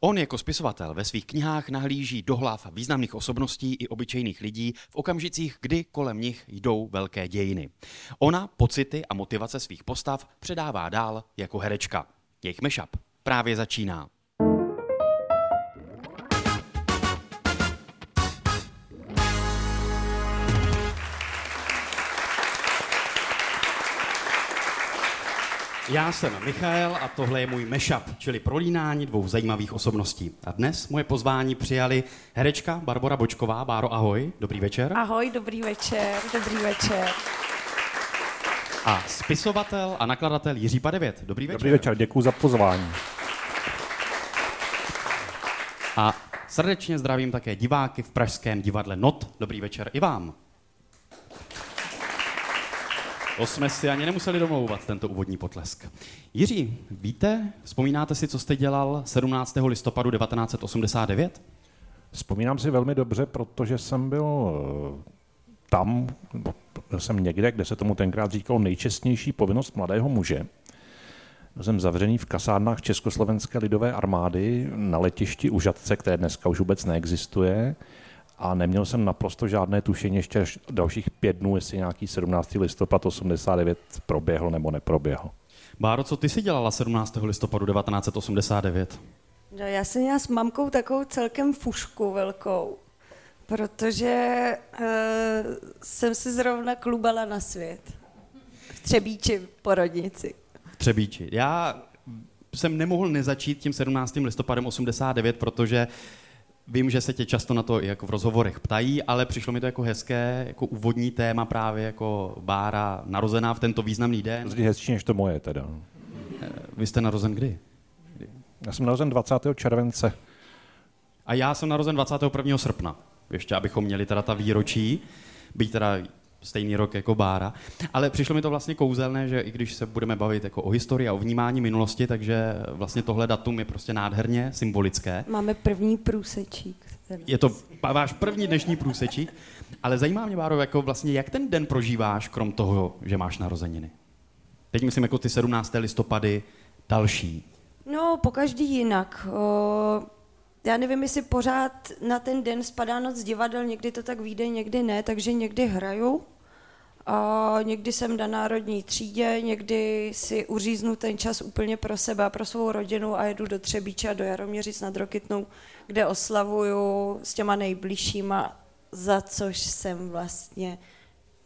On jako spisovatel ve svých knihách nahlíží do hlav významných osobností i obyčejných lidí v okamžicích, kdy kolem nich jdou velké dějiny. Ona pocity a motivace svých postav předává dál jako herečka. Jejich mashup právě začíná. Já jsem Michael a tohle je můj mashup, čili prolínání dvou zajímavých osobností. A dnes moje pozvání přijali herečka Barbara Bočková. Báro, ahoj, dobrý večer. Ahoj, dobrý večer, dobrý večer. A spisovatel a nakladatel Jiří Padevět. Dobrý večer. Dobrý večer, děkuji za pozvání. A srdečně zdravím také diváky v Pražském divadle NOT. Dobrý večer i vám. To jsme si ani nemuseli domlouvat, tento úvodní potlesk. Jiří, víte, vzpomínáte si, co jste dělal 17. listopadu 1989? Vzpomínám si velmi dobře, protože jsem byl eh, tam, byl jsem někde, kde se tomu tenkrát říkalo nejčestnější povinnost mladého muže. Byl jsem zavřený v kasárnách Československé lidové armády na letišti u Žadce, které dneska už vůbec neexistuje a neměl jsem naprosto žádné tušení ještě až dalších pět dnů, jestli nějaký 17. listopad 89 proběhl nebo neproběhl. Báro, co ty si dělala 17. listopadu 1989? No, já jsem měla s mamkou takovou celkem fušku velkou, protože uh, jsem si zrovna klubala na svět. V Třebíči porodnici. V Třebíči. Já jsem nemohl nezačít tím 17. listopadem 89, protože Vím, že se tě často na to jako v rozhovorech ptají, ale přišlo mi to jako hezké, jako úvodní téma právě jako Bára narozená v tento významný den. Zde hezčí než to moje teda. Eh, vy jste narozen kdy? Já jsem narozen 20. července. A já jsem narozen 21. srpna. Ještě abychom měli teda ta výročí, být teda stejný rok jako Bára. Ale přišlo mi to vlastně kouzelné, že i když se budeme bavit jako o historii a o vnímání minulosti, takže vlastně tohle datum je prostě nádherně symbolické. Máme první průsečík. Je to váš první dnešní průsečík, ale zajímá mě, Báro, jako vlastně, jak ten den prožíváš, krom toho, že máš narozeniny? Teď myslím jako ty 17. listopady další. No, po každý jinak. O, já nevím, jestli pořád na ten den spadá noc divadel, někdy to tak vyjde, někdy ne, takže někdy hraju. A někdy jsem na národní třídě, někdy si uříznu ten čas úplně pro sebe a pro svou rodinu a jedu do Třebíče a do Jaroměřic nad Rokytnou, kde oslavuju s těma nejbližšíma, za což jsem vlastně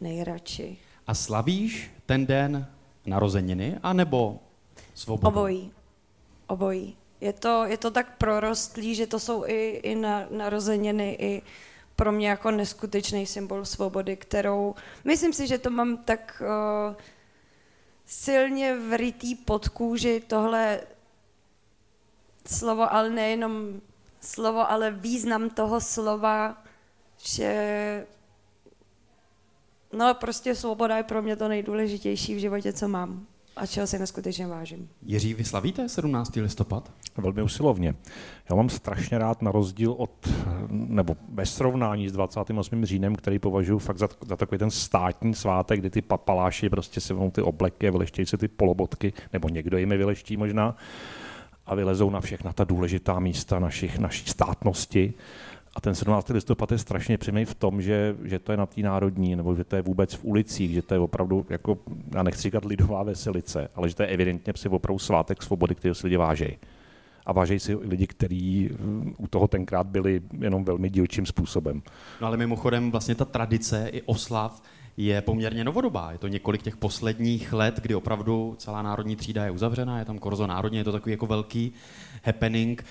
nejradši. A slavíš ten den narozeniny, anebo svobodu? Obojí. Obojí. Je to, je to tak prorostlý, že to jsou i, i na, narozeniny, i pro mě jako neskutečný symbol svobody, kterou, myslím si, že to mám tak uh, silně vrytý pod kůži tohle slovo, ale nejenom slovo, ale význam toho slova, že no prostě svoboda je pro mě to nejdůležitější v životě, co mám a čeho si neskutečně vážím. Jiří, vy slavíte 17. listopad? Velmi usilovně. Já mám strašně rád na rozdíl od, nebo ve srovnání s 28. říjnem, který považuji fakt za, za takový ten státní svátek, kdy ty papaláši prostě si ty obleky a vyleštějí si ty polobotky, nebo někdo jim je vyleští možná a vylezou na všechna ta důležitá místa našich, naší státnosti a ten 17. listopad je strašně přímý v tom, že, že to je na té národní, nebo že to je vůbec v ulicích, že to je opravdu, jako, já nechci říkat lidová veselice, ale že to je evidentně si opravdu svátek svobody, který si lidi vážejí. A vážejí si lidi, kteří u toho tenkrát byli jenom velmi dílčím způsobem. No ale mimochodem vlastně ta tradice i oslav je poměrně novodobá. Je to několik těch posledních let, kdy opravdu celá národní třída je uzavřená, je tam korzo národně, je to takový jako velký happening.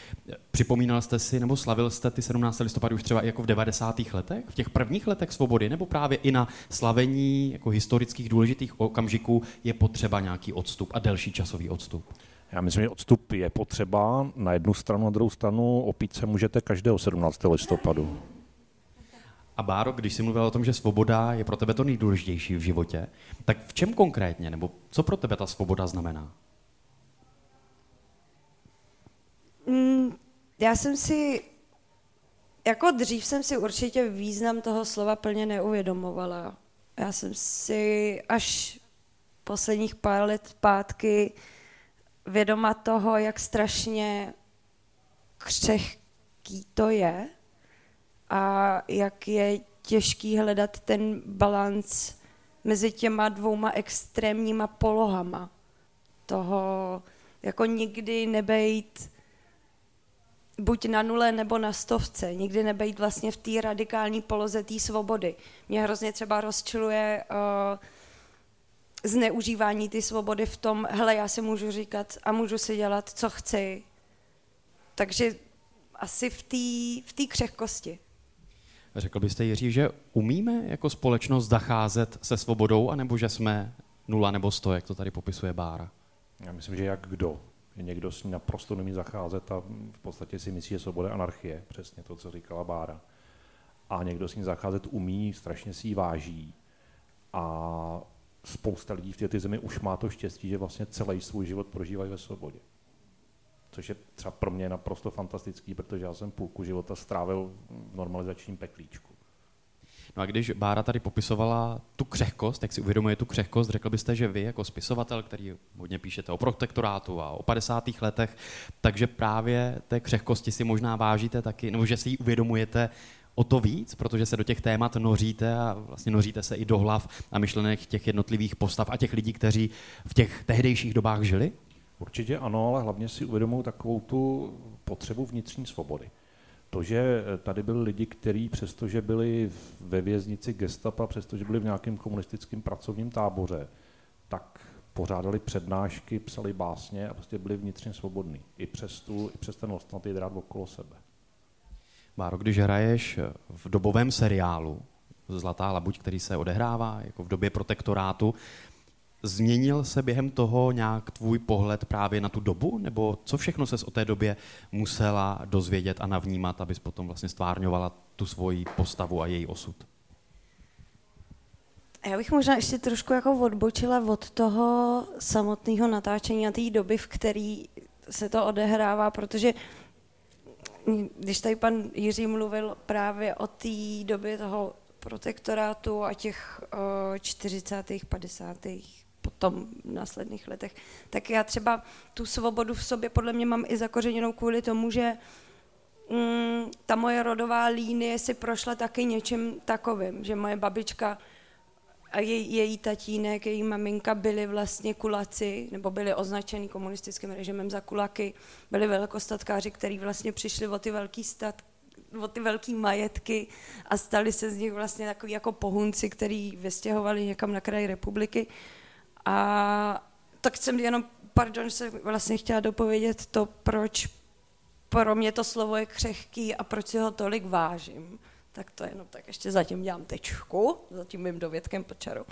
Připomínal jste si, nebo slavil jste ty 17. listopadu už třeba jako v 90. letech, v těch prvních letech svobody, nebo právě i na slavení jako historických důležitých okamžiků je potřeba nějaký odstup a delší časový odstup? Já myslím, že odstup je potřeba na jednu stranu, na druhou stranu opít se můžete každého 17. listopadu. A Báro, když jsi mluvil o tom, že svoboda je pro tebe to nejdůležitější v životě, tak v čem konkrétně, nebo co pro tebe ta svoboda znamená? Mm, já jsem si, jako dřív jsem si určitě význam toho slova plně neuvědomovala. Já jsem si až posledních pár let zpátky vědoma toho, jak strašně křehký to je a jak je těžký hledat ten balans mezi těma dvouma extrémníma polohama. Toho jako nikdy nebejt buď na nule nebo na stovce, nikdy nebejt vlastně v té radikální poloze té svobody. Mě hrozně třeba rozčiluje uh, zneužívání ty svobody v tom, hele, já si můžu říkat a můžu si dělat, co chci. Takže asi v té v křehkosti. Řekl byste, Jiří, že umíme jako společnost zacházet se svobodou, anebo že jsme nula nebo sto, jak to tady popisuje Bára? Já myslím, že jak kdo. Někdo s ní naprosto nemí zacházet a v podstatě si myslí, že svoboda anarchie, přesně to, co říkala Bára. A někdo s ní zacházet umí, strašně si ji váží. A spousta lidí v této zemi už má to štěstí, že vlastně celý svůj život prožívají ve svobodě. Což je třeba pro mě naprosto fantastický, protože já jsem půlku života strávil v normalizačním peklíčku. No a když Bára tady popisovala tu křehkost, jak si uvědomuje tu křehkost, řekl byste, že vy jako spisovatel, který hodně píšete o protektorátu a o 50. letech, takže právě té křehkosti si možná vážíte taky, nebo že si ji uvědomujete o to víc, protože se do těch témat noříte a vlastně noříte se i do hlav a myšlenek těch jednotlivých postav a těch lidí, kteří v těch tehdejších dobách žili? Určitě ano, ale hlavně si uvědomují takovou tu potřebu vnitřní svobody. To, že tady byli lidi, kteří přestože byli ve věznici gestapa, přestože byli v nějakém komunistickém pracovním táboře, tak pořádali přednášky, psali básně a prostě byli vnitřně svobodní. I přes, tu, i přes ten ostnatý drát okolo sebe. Máro, když hraješ v dobovém seriálu Zlatá labuť, který se odehrává jako v době protektorátu, Změnil se během toho nějak tvůj pohled právě na tu dobu? Nebo co všechno ses o té době musela dozvědět a navnímat, abys potom vlastně stvárňovala tu svoji postavu a její osud? Já bych možná ještě trošku jako odbočila od toho samotného natáčení a té doby, v které se to odehrává, protože když tady pan Jiří mluvil právě o té době toho protektorátu a těch uh, 40. 50 potom v následných letech, tak já třeba tu svobodu v sobě podle mě mám i zakořeněnou kvůli tomu, že mm, ta moje rodová línie si prošla taky něčím takovým, že moje babička a jej, její tatínek, její maminka byli vlastně kulaci, nebo byli označeni komunistickým režimem za kulaky, byli velkostatkáři, kteří vlastně přišli o ty velký stat, o ty velký majetky a stali se z nich vlastně takový jako pohunci, který vystěhovali někam na kraji republiky. A tak jsem jenom, pardon, se vlastně chtěla dopovědět to, proč pro mě to slovo je křehký a proč si ho tolik vážím. Tak to jenom tak ještě zatím dělám tečku, zatím mým dovědkem pod čarou.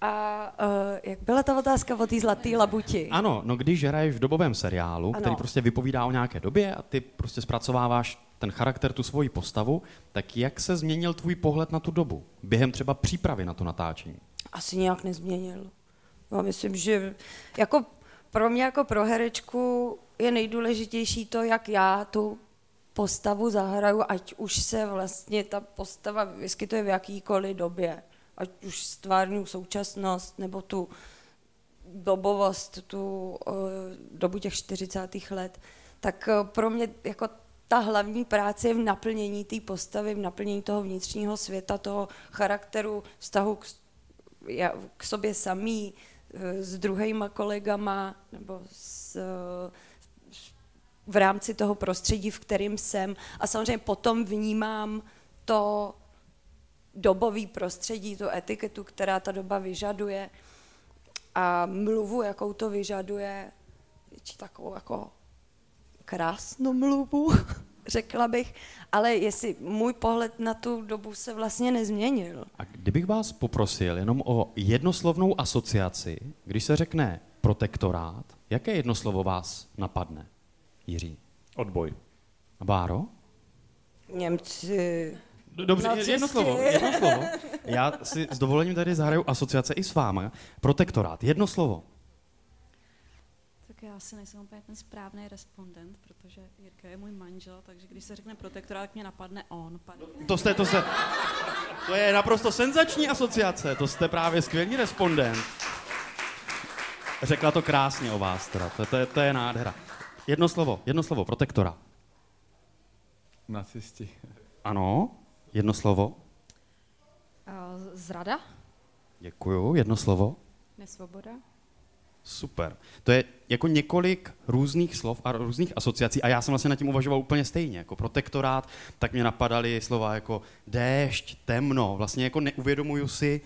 A uh, jak byla ta otázka o té zlaté labuti? Ano, no když hraješ v dobovém seriálu, ano. který prostě vypovídá o nějaké době a ty prostě zpracováváš ten charakter, tu svoji postavu, tak jak se změnil tvůj pohled na tu dobu? Během třeba přípravy na to natáčení? Asi nějak nezměnil. No, myslím, že jako pro mě jako pro herečku je nejdůležitější to, jak já tu postavu zahraju, ať už se vlastně ta postava vyskytuje v jakýkoliv době. Ať už stvárnu současnost, nebo tu dobovost, tu uh, dobu těch 40. let. Tak uh, pro mě jako ta hlavní práce je v naplnění té postavy, v naplnění toho vnitřního světa, toho charakteru, vztahu k, k sobě samý, s druhýma kolegama nebo s, v rámci toho prostředí, v kterým jsem. A samozřejmě potom vnímám to dobový prostředí, tu etiketu, která ta doba vyžaduje a mluvu, jakou to vyžaduje, či takovou jako krásnou mluvu, řekla bych, ale jestli můj pohled na tu dobu se vlastně nezměnil. A kdybych vás poprosil jenom o jednoslovnou asociaci, když se řekne protektorát, jaké jedno slovo vás napadne, Jiří? Odboj. A Báro? Němci. Dobře, jedno slovo, jedno slovo. Já si s dovolením tady zahraju asociace i s váma. Protektorát, jedno slovo já asi nejsem úplně ten správný respondent, protože Jirka je můj manžel, takže když se řekne protektorát, mě napadne on. To jste, to jste, to je naprosto senzační asociace, to jste právě skvělý respondent. Řekla to krásně o vás teda, to, to, je, to je nádhera. Jedno slovo, jedno slovo, protektora. Nacisti. Ano, jedno slovo. Zrada? Děkuju, jedno slovo. Nesvoboda? Super. To je jako několik různých slov a různých asociací a já jsem vlastně nad tím uvažoval úplně stejně. Jako protektorát, tak mě napadaly slova jako déšť, temno. Vlastně jako neuvědomuju si,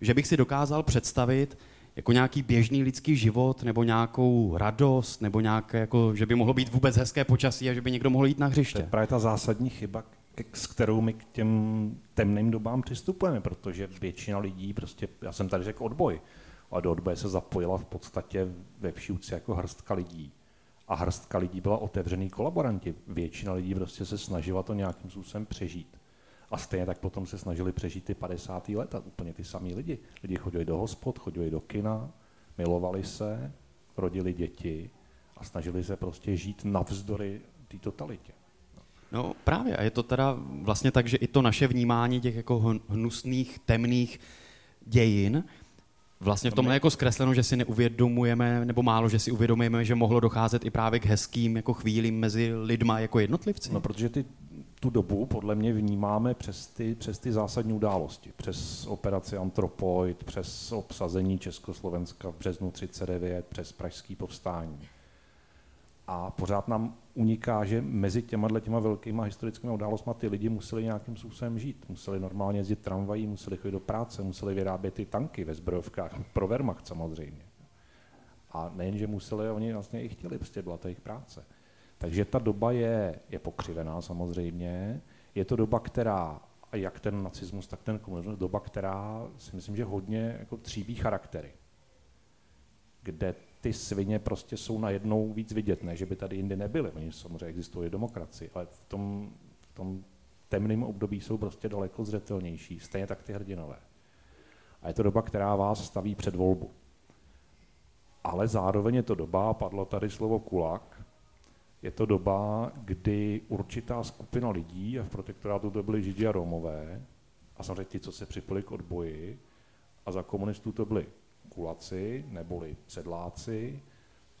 že bych si dokázal představit jako nějaký běžný lidský život nebo nějakou radost nebo nějaké, jako, že by mohlo být vůbec hezké počasí a že by někdo mohl jít na hřiště. To je právě ta zásadní chyba, s kterou my k těm temným dobám přistupujeme, protože většina lidí, prostě, já jsem tady řekl odboj, a do odboje se zapojila v podstatě ve všíuci jako hrstka lidí. A hrstka lidí byla otevřený kolaboranti. Většina lidí prostě se snažila to nějakým způsobem přežít. A stejně tak potom se snažili přežít ty 50. leta, úplně ty samý lidi. Lidi chodili do hospod, chodili do kina, milovali se, rodili děti a snažili se prostě žít navzdory té totalitě. No právě, a je to teda vlastně tak, že i to naše vnímání těch jako hnusných, temných dějin, vlastně v tomhle jako zkresleno, že si neuvědomujeme, nebo málo, že si uvědomujeme, že mohlo docházet i právě k hezkým jako chvílím mezi lidma jako jednotlivci. No, protože ty tu dobu podle mě vnímáme přes ty, přes ty zásadní události. Přes operaci Antropoid, přes obsazení Československa v březnu 39, přes pražský povstání. A pořád nám uniká, že mezi těma těma velkýma historickými událostmi ty lidi museli nějakým způsobem žít. Museli normálně jezdit tramvají, museli chodit do práce, museli vyrábět ty tanky ve zbrojovkách, pro Wehrmacht samozřejmě. A nejen, že museli, oni vlastně i chtěli, prostě byla to jejich práce. Takže ta doba je, je pokřivená samozřejmě. Je to doba, která, jak ten nacismus, tak ten komunismus, doba, která si myslím, že hodně jako tříbí charaktery. Kde ty svině prostě jsou najednou víc vidět, ne, že by tady jindy nebyly. Oni samozřejmě existují demokracii, ale v tom, v tom temném období jsou prostě daleko zřetelnější, stejně tak ty hrdinové. A je to doba, která vás staví před volbu. Ale zároveň je to doba, padlo tady slovo kulak, je to doba, kdy určitá skupina lidí, a v protektorátu to byli Židi a Romové, a samozřejmě ti, co se připojili k odboji, a za komunistů to byli kulaci, neboli sedláci,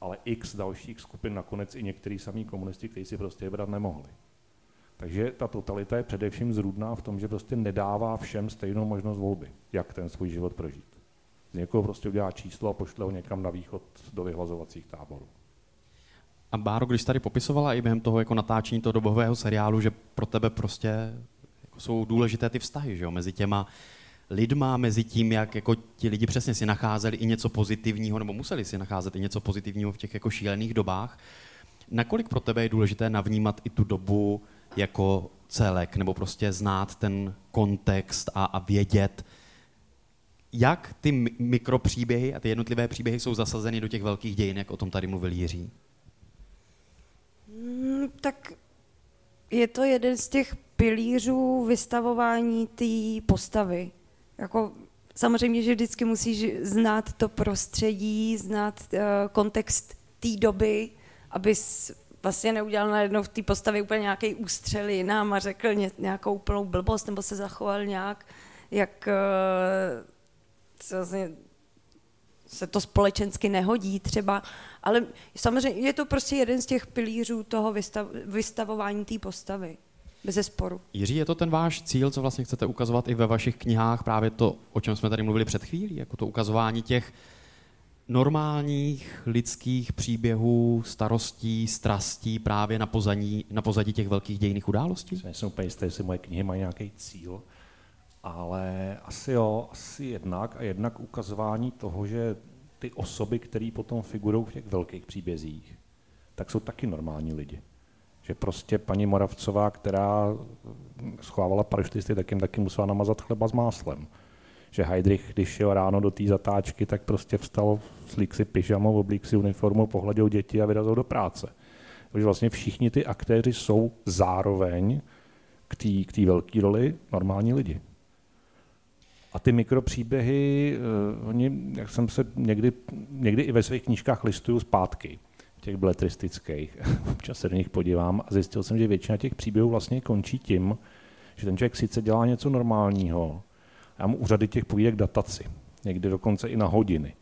ale x dalších skupin, nakonec i některý samý komunisti, kteří si prostě vybrat nemohli. Takže ta totalita je především zrůdná v tom, že prostě nedává všem stejnou možnost volby, jak ten svůj život prožít. Z někoho prostě udělá číslo a pošle ho někam na východ do vyhlazovacích táborů. A Báro, když tady popisovala i během toho jako natáčení toho dobového seriálu, že pro tebe prostě jako jsou důležité ty vztahy, že jo, mezi těma lidma, mezi tím, jak jako ti lidi přesně si nacházeli i něco pozitivního, nebo museli si nacházet i něco pozitivního v těch jako šílených dobách. Nakolik pro tebe je důležité navnímat i tu dobu jako celek, nebo prostě znát ten kontext a, a vědět, jak ty mikropříběhy a ty jednotlivé příběhy jsou zasazeny do těch velkých dějin, jak o tom tady mluvil Jiří? Hmm, tak je to jeden z těch pilířů vystavování té postavy. Jako, samozřejmě, že vždycky musíš znát to prostředí, znát uh, kontext té doby, abys vlastně neudělal najednou v té postavě úplně nějaký ústřel jinam a řekl ně, nějakou úplnou blbost, nebo se zachoval nějak, jak uh, vlastně se to společensky nehodí třeba, ale samozřejmě je to prostě jeden z těch pilířů toho vystav, vystavování té postavy. Bez sporu. Jiří, je to ten váš cíl, co vlastně chcete ukazovat i ve vašich knihách, právě to, o čem jsme tady mluvili před chvílí, jako to ukazování těch normálních lidských příběhů, starostí, strastí právě na pozadí, na pozadí těch velkých dějných událostí? Nejsem úplně jistý, jestli moje knihy mají nějaký cíl, ale asi jo, asi jednak a jednak ukazování toho, že ty osoby, které potom figurují v těch velkých příbězích, tak jsou taky normální lidi. Že prostě paní Moravcová, která schovávala parašutisty, tak jim taky musela namazat chleba s máslem. Že Heidrich, když šel ráno do té zatáčky, tak prostě vstal, slík si pyžamo, oblík si uniformu, pohladil děti a vyrazil do práce. Takže vlastně všichni ty aktéři jsou zároveň k té velké roli normální lidi. A ty mikropříběhy, uh, oni, jak jsem se někdy, někdy i ve svých knížkách listuju zpátky, těch beletristických, občas se do nich podívám a zjistil jsem, že většina těch příběhů vlastně končí tím, že ten člověk sice dělá něco normálního, a mu úřady těch povídek dataci, někdy dokonce i na hodiny.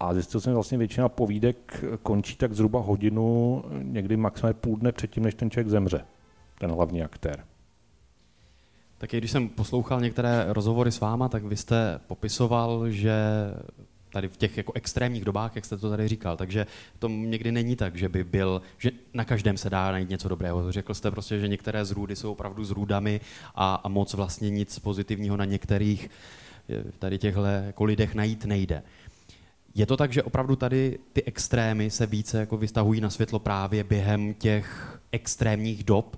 A zjistil jsem, že vlastně většina povídek končí tak zhruba hodinu, někdy maximálně půl dne předtím, než ten člověk zemře. ten hlavní aktér. Tak když jsem poslouchal některé rozhovory s váma, tak vy jste popisoval, že tady v těch jako extrémních dobách, jak jste to tady říkal, takže to někdy není tak, že by byl, že na každém se dá najít něco dobrého. Řekl jste prostě, že některé zrůdy jsou opravdu zrůdami a, a moc vlastně nic pozitivního na některých eh, tady těchto jako lidech najít nejde. Je to tak, že opravdu tady ty extrémy se více jako vystahují na světlo právě během těch extrémních dob,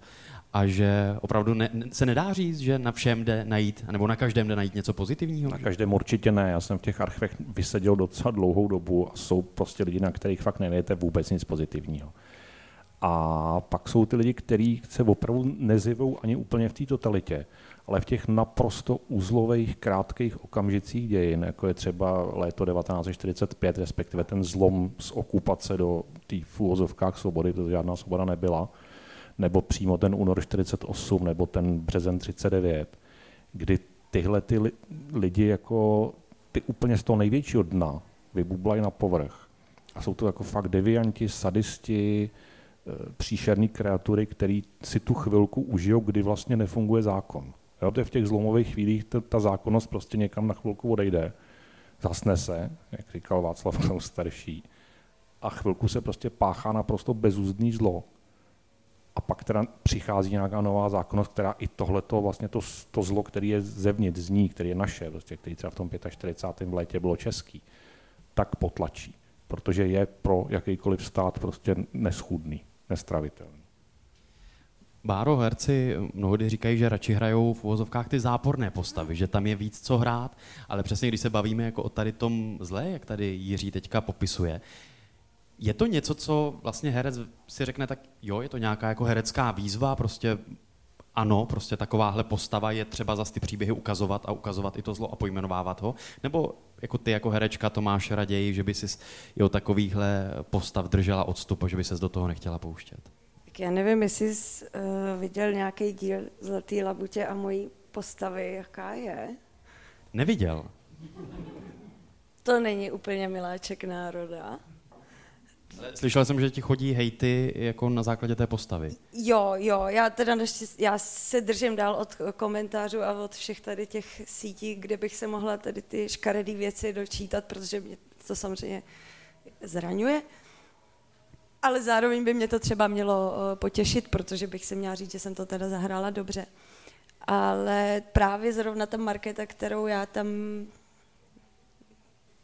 a že opravdu ne, se nedá říct, že na všem jde najít, nebo na každém jde najít něco pozitivního? Na každém určitě ne. Já jsem v těch archivech vyseděl docela dlouhou dobu a jsou prostě lidi, na kterých fakt nevěděte vůbec nic pozitivního. A pak jsou ty lidi, kteří se opravdu nezjevou ani úplně v té totalitě, ale v těch naprosto uzlových, krátkých okamžicích dějin, jako je třeba léto 1945, respektive ten zlom z okupace do té v svobody, to žádná svoboda nebyla, nebo přímo ten únor 48, nebo ten březen 39, kdy tyhle ty lidi jako ty úplně z toho největšího dna vybublají na povrch. A jsou to jako fakt devianti, sadisti, e, příšerní kreatury, který si tu chvilku užijou, kdy vlastně nefunguje zákon. Jo, to je v těch zlomových chvílích ta, ta zákonnost prostě někam na chvilku odejde, zasne se, jak říkal Václav Klaus starší, a chvilku se prostě páchá naprosto bezúzdný zlo, a pak teda přichází nějaká nová zákonnost, která i tohleto, vlastně to, to zlo, který je zevnitř z ní, který je naše, prostě, který třeba v tom 45. v létě bylo český, tak potlačí, protože je pro jakýkoliv stát prostě neschudný, nestravitelný. Báro, herci mnohdy říkají, že radši hrajou v uvozovkách ty záporné postavy, že tam je víc co hrát, ale přesně když se bavíme jako o tady tom zlé, jak tady Jiří teďka popisuje, je to něco, co vlastně herec si řekne, tak jo, je to nějaká jako herecká výzva, prostě ano, prostě takováhle postava je třeba za ty příběhy ukazovat a ukazovat i to zlo a pojmenovávat ho? Nebo jako ty jako herečka to máš raději, že by si i o takovýchhle postav držela odstup a že by ses do toho nechtěla pouštět? Tak já nevím, jestli jsi uh, viděl nějaký díl Zlatý labutě a mojí postavy, jaká je? Neviděl. To není úplně miláček národa. Slyšel jsem, že ti chodí hejty jako na základě té postavy. Jo, jo, já teda neštěst, já se držím dál od komentářů a od všech tady těch sítí, kde bych se mohla tady ty škaredý věci dočítat, protože mě to samozřejmě zraňuje. Ale zároveň by mě to třeba mělo eh, potěšit, protože bych se měla říct, že jsem to teda zahrála dobře. Ale právě zrovna ta marketa, kterou já tam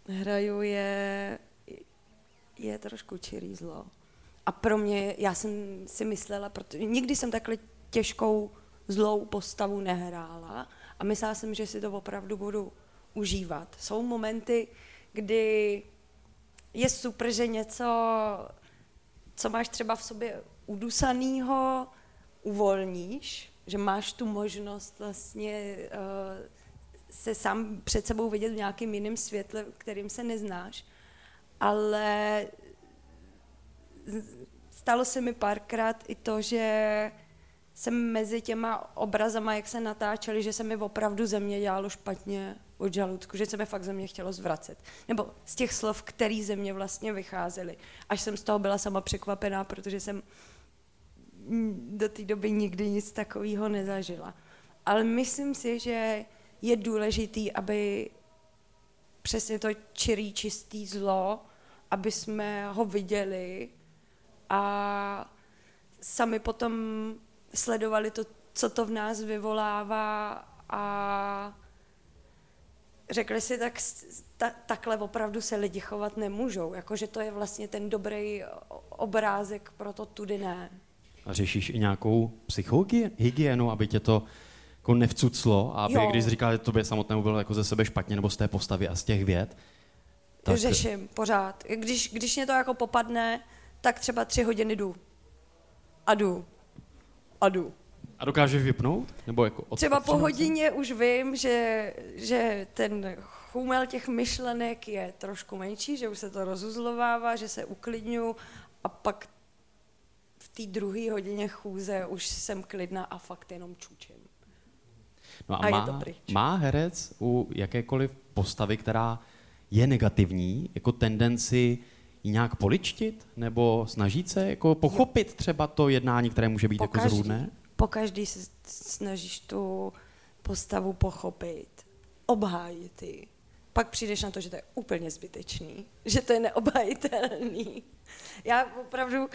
hraju, je je trošku čirý zlo. A pro mě, já jsem si myslela, protože nikdy jsem takhle těžkou zlou postavu nehrála a myslela jsem, že si to opravdu budu užívat. Jsou momenty, kdy je super, že něco, co máš třeba v sobě udusanýho, uvolníš, že máš tu možnost vlastně uh, se sám před sebou vidět v nějakým jiném světle, kterým se neznáš ale stalo se mi párkrát i to, že jsem mezi těma obrazama, jak se natáčeli, že se mi opravdu země dělalo špatně od žaludku, že se mi fakt země chtělo zvracet. Nebo z těch slov, který země vlastně vycházely. Až jsem z toho byla sama překvapená, protože jsem do té doby nikdy nic takového nezažila. Ale myslím si, že je důležitý, aby přesně to čirý, čistý zlo, aby jsme ho viděli a sami potom sledovali to, co to v nás vyvolává a řekli si, tak ta, takhle opravdu se lidi chovat nemůžou, jakože to je vlastně ten dobrý obrázek, proto tudy ne. A řešíš i nějakou psychohygienu, aby tě to jako nevcuclo a aby, jo. když říkal, že tobě samotnému bylo jako ze sebe špatně nebo z té postavy a z těch věd, tak. Řeším pořád. Když, když mě to jako popadne, tak třeba tři hodiny jdu. A jdu. A jdu. A dokážeš vypnout? Nebo jako od, třeba po hodině už vím, že, že ten chumel těch myšlenek je trošku menší, že už se to rozuzlovává, že se uklidňu a pak v té druhé hodině chůze už jsem klidná a fakt jenom čučím. No a, a má, má herec u jakékoliv postavy, která je negativní, jako tendenci ji nějak poličtit, nebo snažit se jako pochopit třeba to jednání, které může být po jako každý, zrůdné? Po po každý se snažíš tu postavu pochopit, obhájit ji. Pak přijdeš na to, že to je úplně zbytečný, že to je neobhajitelný. Já opravdu uh,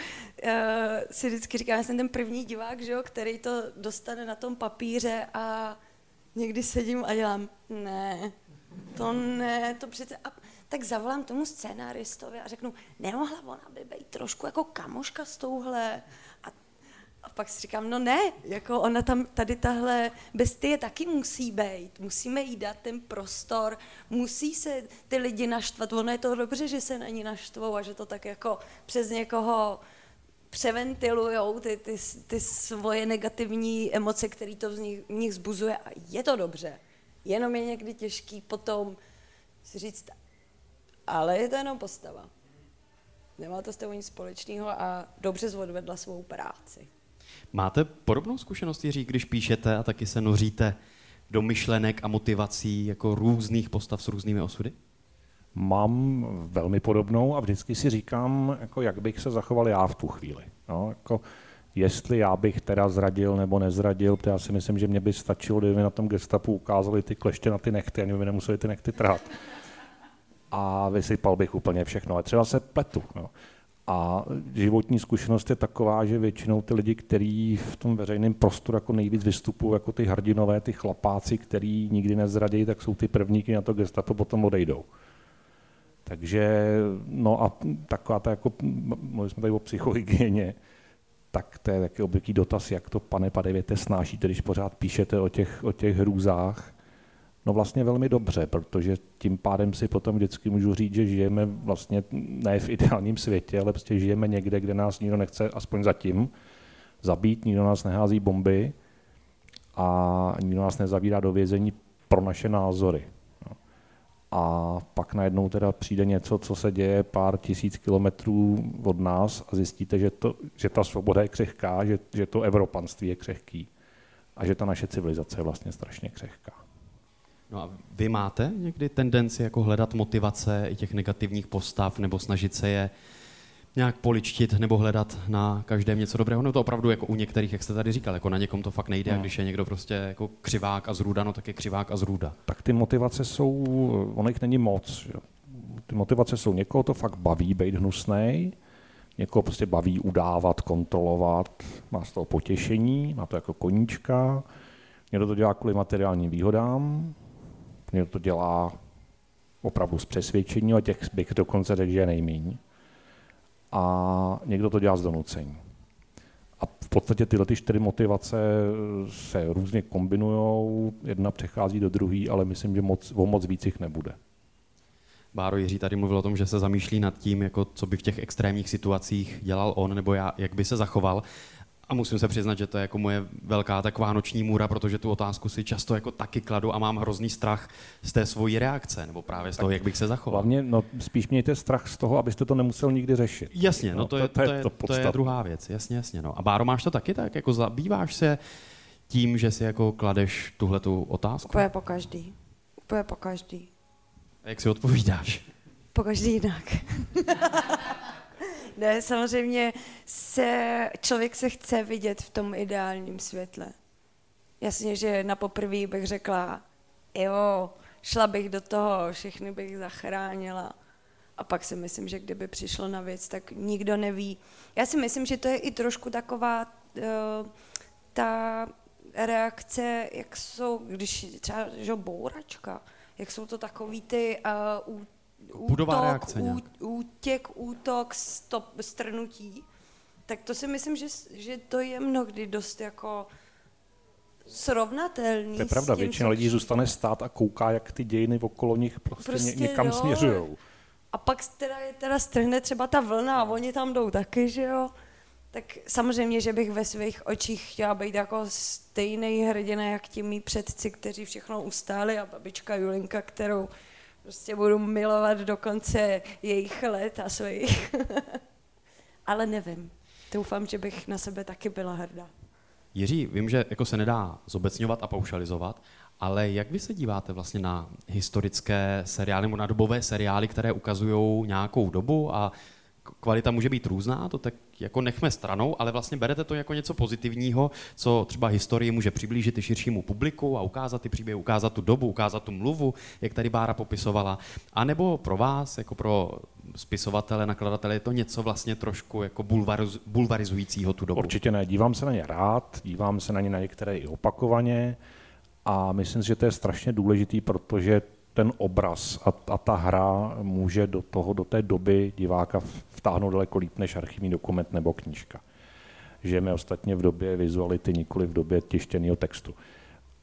si vždycky říkám, já jsem ten první divák, že jo, který to dostane na tom papíře a někdy sedím a dělám, ne, to ne, to přece... A tak zavolám tomu scénáristovi a řeknu, nemohla ona by být trošku jako kamoška s touhle. A, a pak si říkám, no ne, jako ona tam, tady tahle bestie taky musí být. Musíme jí dát ten prostor, musí se ty lidi naštvat. Ono je to dobře, že se na ní naštvou a že to tak jako přes někoho převentilujou ty, ty, ty svoje negativní emoce, které to v nich, v nich zbuzuje a je to dobře. Jenom je někdy těžký potom si říct, ale je to jenom postava. Nemá to s tebou nic společného a dobře zvodvedla svou práci. Máte podobnou zkušenost, Jiří, když píšete a taky se noříte do myšlenek a motivací jako různých postav s různými osudy? Mám velmi podobnou a vždycky si říkám, jako jak bych se zachoval já v tu chvíli. No, jako jestli já bych teda zradil nebo nezradil, protože já si myslím, že mě by stačilo, kdyby na tom gestapu ukázali ty kleště na ty nechty, ani by nemuseli ty nechty trhat a vysypal bych úplně všechno. Ale třeba se pletu. No. A životní zkušenost je taková, že většinou ty lidi, kteří v tom veřejném prostoru jako nejvíc vystupují, jako ty hrdinové, ty chlapáci, který nikdy nezradí, tak jsou ty prvníky na to gestapo potom odejdou. Takže, no a taková ta jako, mluvili jsme tady o psychohygieně, tak to je taky obvyklý dotaz, jak to, pane Padevěte, snášíte, když pořád píšete o těch, o těch hrůzách. No vlastně velmi dobře, protože tím pádem si potom vždycky můžu říct, že žijeme vlastně ne v ideálním světě, ale prostě žijeme někde, kde nás nikdo nechce, aspoň zatím, zabít, nikdo nás nehází bomby a nikdo nás nezavírá do vězení pro naše názory. A pak najednou teda přijde něco, co se děje pár tisíc kilometrů od nás a zjistíte, že, to, že ta svoboda je křehká, že, že to evropanství je křehký a že ta naše civilizace je vlastně strašně křehká. No a vy máte někdy tendenci jako hledat motivace i těch negativních postav nebo snažit se je nějak poličtit nebo hledat na každém něco dobrého? No to opravdu jako u některých, jak jste tady říkal, jako na někom to fakt nejde, no. a když je někdo prostě jako křivák a zrůda, no tak je křivák a zrůda. Tak ty motivace jsou, ono jich není moc. Že? Ty motivace jsou, někoho to fakt baví být hnusnej, někoho prostě baví udávat, kontrolovat, má z toho potěšení, má to jako koníčka, někdo to dělá kvůli materiálním výhodám, Někdo to dělá opravdu z přesvědčení, a těch bych dokonce řekl, že je nejmíň. A někdo to dělá z donucení. A v podstatě tyhle ty čtyři motivace se různě kombinují, jedna přechází do druhé, ale myslím, že moc, o moc víc jich nebude. Báro Jiří tady mluvil o tom, že se zamýšlí nad tím, jako co by v těch extrémních situacích dělal on, nebo já, jak by se zachoval. A musím se přiznat, že to je jako moje velká taková noční můra, protože tu otázku si často jako taky kladu a mám hrozný strach z té svojí reakce, nebo právě z toho, tak jak bych se zachoval. Hlavně, no, spíš mějte strach z toho, abyste to nemusel nikdy řešit. Jasně, no, no to, je, to, je, to, to je druhá věc, jasně, jasně. No. A Báro, máš to taky tak, jako zabýváš se tím, že si jako kladeš tuhle tu otázku? Úplně po každý. Úplně po každý. A jak si odpovídáš? Po každý jinak. Ne, samozřejmě se, člověk se chce vidět v tom ideálním světle. Jasně, že na poprvé bych řekla, jo, šla bych do toho, všechny bych zachránila. A pak si myslím, že kdyby přišlo na věc, tak nikdo neví. Já si myslím, že to je i trošku taková uh, ta reakce, jak jsou, když třeba že bouračka, jak jsou to takový ty uh, Budová útok, reakce ú, útěk, útok, stop, strnutí, tak to si myslím, že, že to je mnohdy dost jako srovnatelný. To je pravda, tím, většina lidí zůstane stát a kouká, jak ty dějiny okolo nich prostě, prostě ně, někam směřují. A pak teda, teda strhne třeba ta vlna a oni tam jdou taky, že jo. Tak samozřejmě, že bych ve svých očích chtěla být jako stejný hrdina, jak ti mý předci, kteří všechno ustáli a babička Julinka, kterou prostě budu milovat do konce jejich let a svých. Ale nevím. Doufám, že bych na sebe taky byla hrdá. Jiří, vím, že jako se nedá zobecňovat a paušalizovat, ale jak vy se díváte vlastně na historické seriály nebo na dobové seriály, které ukazují nějakou dobu a kvalita může být různá, to tak jako nechme stranou, ale vlastně berete to jako něco pozitivního, co třeba historii může přiblížit i širšímu publiku a ukázat ty příběhy, ukázat tu dobu, ukázat tu mluvu, jak tady Bára popisovala. A nebo pro vás, jako pro spisovatele, nakladatele, je to něco vlastně trošku jako bulvariz, bulvarizujícího tu dobu? Určitě ne, dívám se na ně rád, dívám se na ně na některé i opakovaně a myslím si, že to je strašně důležitý, protože ten obraz a, a ta hra může do, toho, do té doby diváka vtáhnout daleko líp než archivní dokument nebo knížka. Žijeme ostatně v době vizuality, nikoli v době tištěného textu.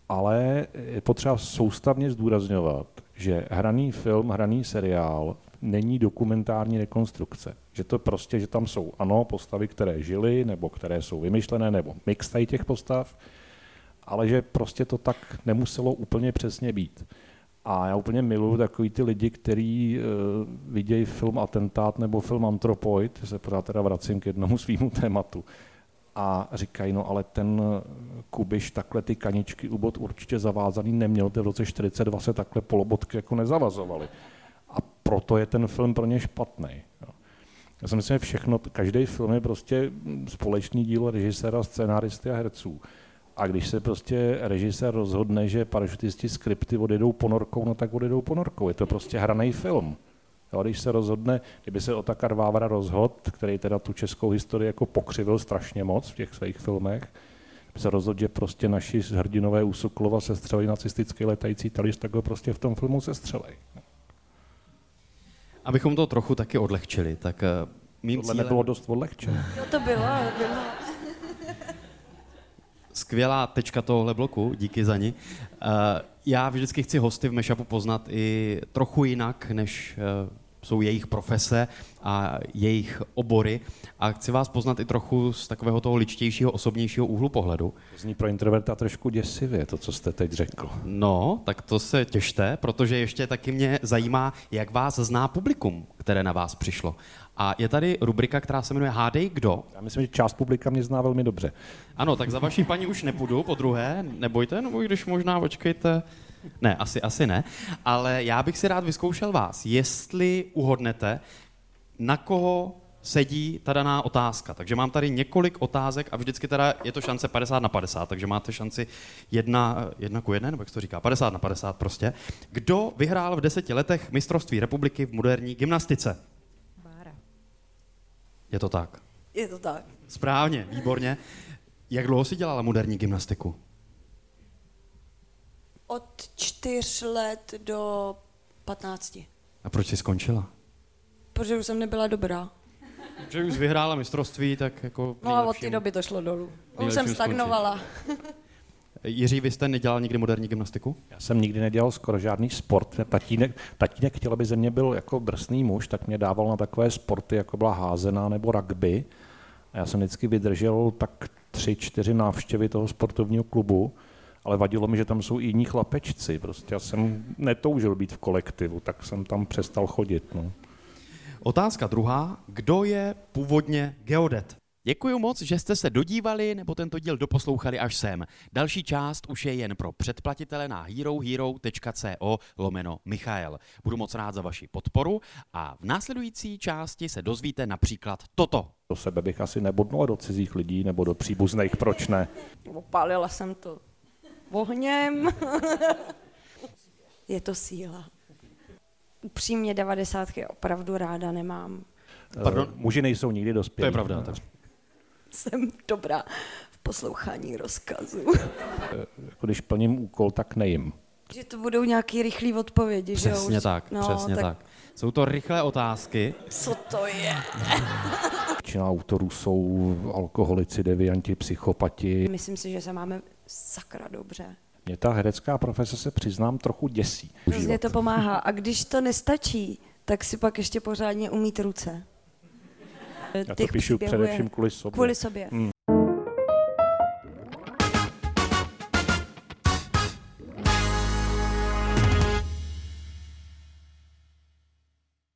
Ale je potřeba soustavně zdůrazňovat, že hraný film, hraný seriál není dokumentární rekonstrukce. Že to prostě, že tam jsou, ano, postavy, které žily, nebo které jsou vymyšlené, nebo mix těch postav, ale že prostě to tak nemuselo úplně přesně být. A já úplně miluji takový ty lidi, kteří uh, vidějí film Atentát nebo film Antropoid, se pořád teda vracím k jednomu svýmu tématu, a říkají, no ale ten Kubiš takhle ty kaničky u bod určitě zavázaný neměl, to v roce 42 se takhle polobotky jako nezavazovaly. A proto je ten film pro ně špatný. Já si myslím, že všechno, každý film je prostě společný dílo režiséra, scénáristy a herců. A když se prostě režisér rozhodne, že parašutisti skripty odjedou ponorkou, no tak odjedou ponorkou. Je to prostě hraný film. Jo, když se rozhodne, kdyby se Otakar Vávra rozhod, který teda tu českou historii jako pokřivil strašně moc v těch svých filmech, by se rozhodl, že prostě naši hrdinové u Sokolova se střelí nacistický letající talíř, tak ho prostě v tom filmu se střelej. Abychom to trochu taky odlehčili, tak uh, mým Tohle cílem... nebylo dost odlehčené. No to bylo, bylo. Skvělá tečka tohohle bloku, díky za ní. Uh, já vždycky chci hosty v Meshupu poznat i trochu jinak, než uh, jsou jejich profese a jejich obory. A chci vás poznat i trochu z takového toho ličtějšího, osobnějšího úhlu pohledu. Zní pro introverta trošku děsivě, to, co jste teď řekl. No, tak to se těšte, protože ještě taky mě zajímá, jak vás zná publikum, které na vás přišlo. A je tady rubrika, která se jmenuje Hádej kdo. Já myslím, že část publika mě zná velmi dobře. Ano, tak za vaší paní už nepůjdu, po druhé, nebojte, nebo když možná počkejte. Ne, asi, asi ne, ale já bych si rád vyzkoušel vás, jestli uhodnete, na koho sedí ta daná otázka. Takže mám tady několik otázek a vždycky teda je to šance 50 na 50, takže máte šanci jedna, jedna ku jedné, nebo jak se to říká, 50 na 50 prostě. Kdo vyhrál v deseti letech mistrovství republiky v moderní gymnastice? Je to tak. Je to tak. Správně, výborně. Jak dlouho si dělala moderní gymnastiku? Od čtyř let do patnácti. A proč jsi skončila? Protože už jsem nebyla dobrá. Že už vyhrála mistrovství, tak jako... No a od té doby to šlo dolů. Už jsem skončit. Jiří, vy jste nedělal nikdy moderní gymnastiku? Já jsem nikdy nedělal skoro žádný sport. Tatínek, tatínek chtěl, aby ze mě byl jako drsný muž, tak mě dával na takové sporty, jako byla házená nebo rugby. A já jsem vždycky vydržel tak tři, čtyři návštěvy toho sportovního klubu, ale vadilo mi, že tam jsou i jiní chlapečci. Prostě já jsem netoužil být v kolektivu, tak jsem tam přestal chodit. No. Otázka druhá. Kdo je původně geodet? Děkuji moc, že jste se dodívali nebo tento díl doposlouchali až sem. Další část už je jen pro předplatitele na herohero.co lomeno Michael. Budu moc rád za vaši podporu a v následující části se dozvíte například toto. Do sebe bych asi nebodnul do cizích lidí nebo do příbuzných, proč ne? Opálila jsem to ohněm. je to síla. Upřímně devadesátky opravdu ráda nemám. Pardon? Muži nejsou nikdy dospělí. To je pravda. Tak. Jsem dobrá v poslouchání rozkazu. Jako když plním úkol, tak nejím. že to budou nějaké rychlé odpovědi, že jo? Přesně Už- tak, no, přesně tak. Jsou to rychlé otázky. Co to je? Většina autorů jsou alkoholici, devianti, psychopati. Myslím si, že se máme sakra dobře. Mě ta herecká profese se přiznám trochu děsí. Hrozně to pomáhá. A když to nestačí, tak si pak ještě pořádně umít ruce. Já to píšu především kvůli sobě. Kvůli sobě. Mm.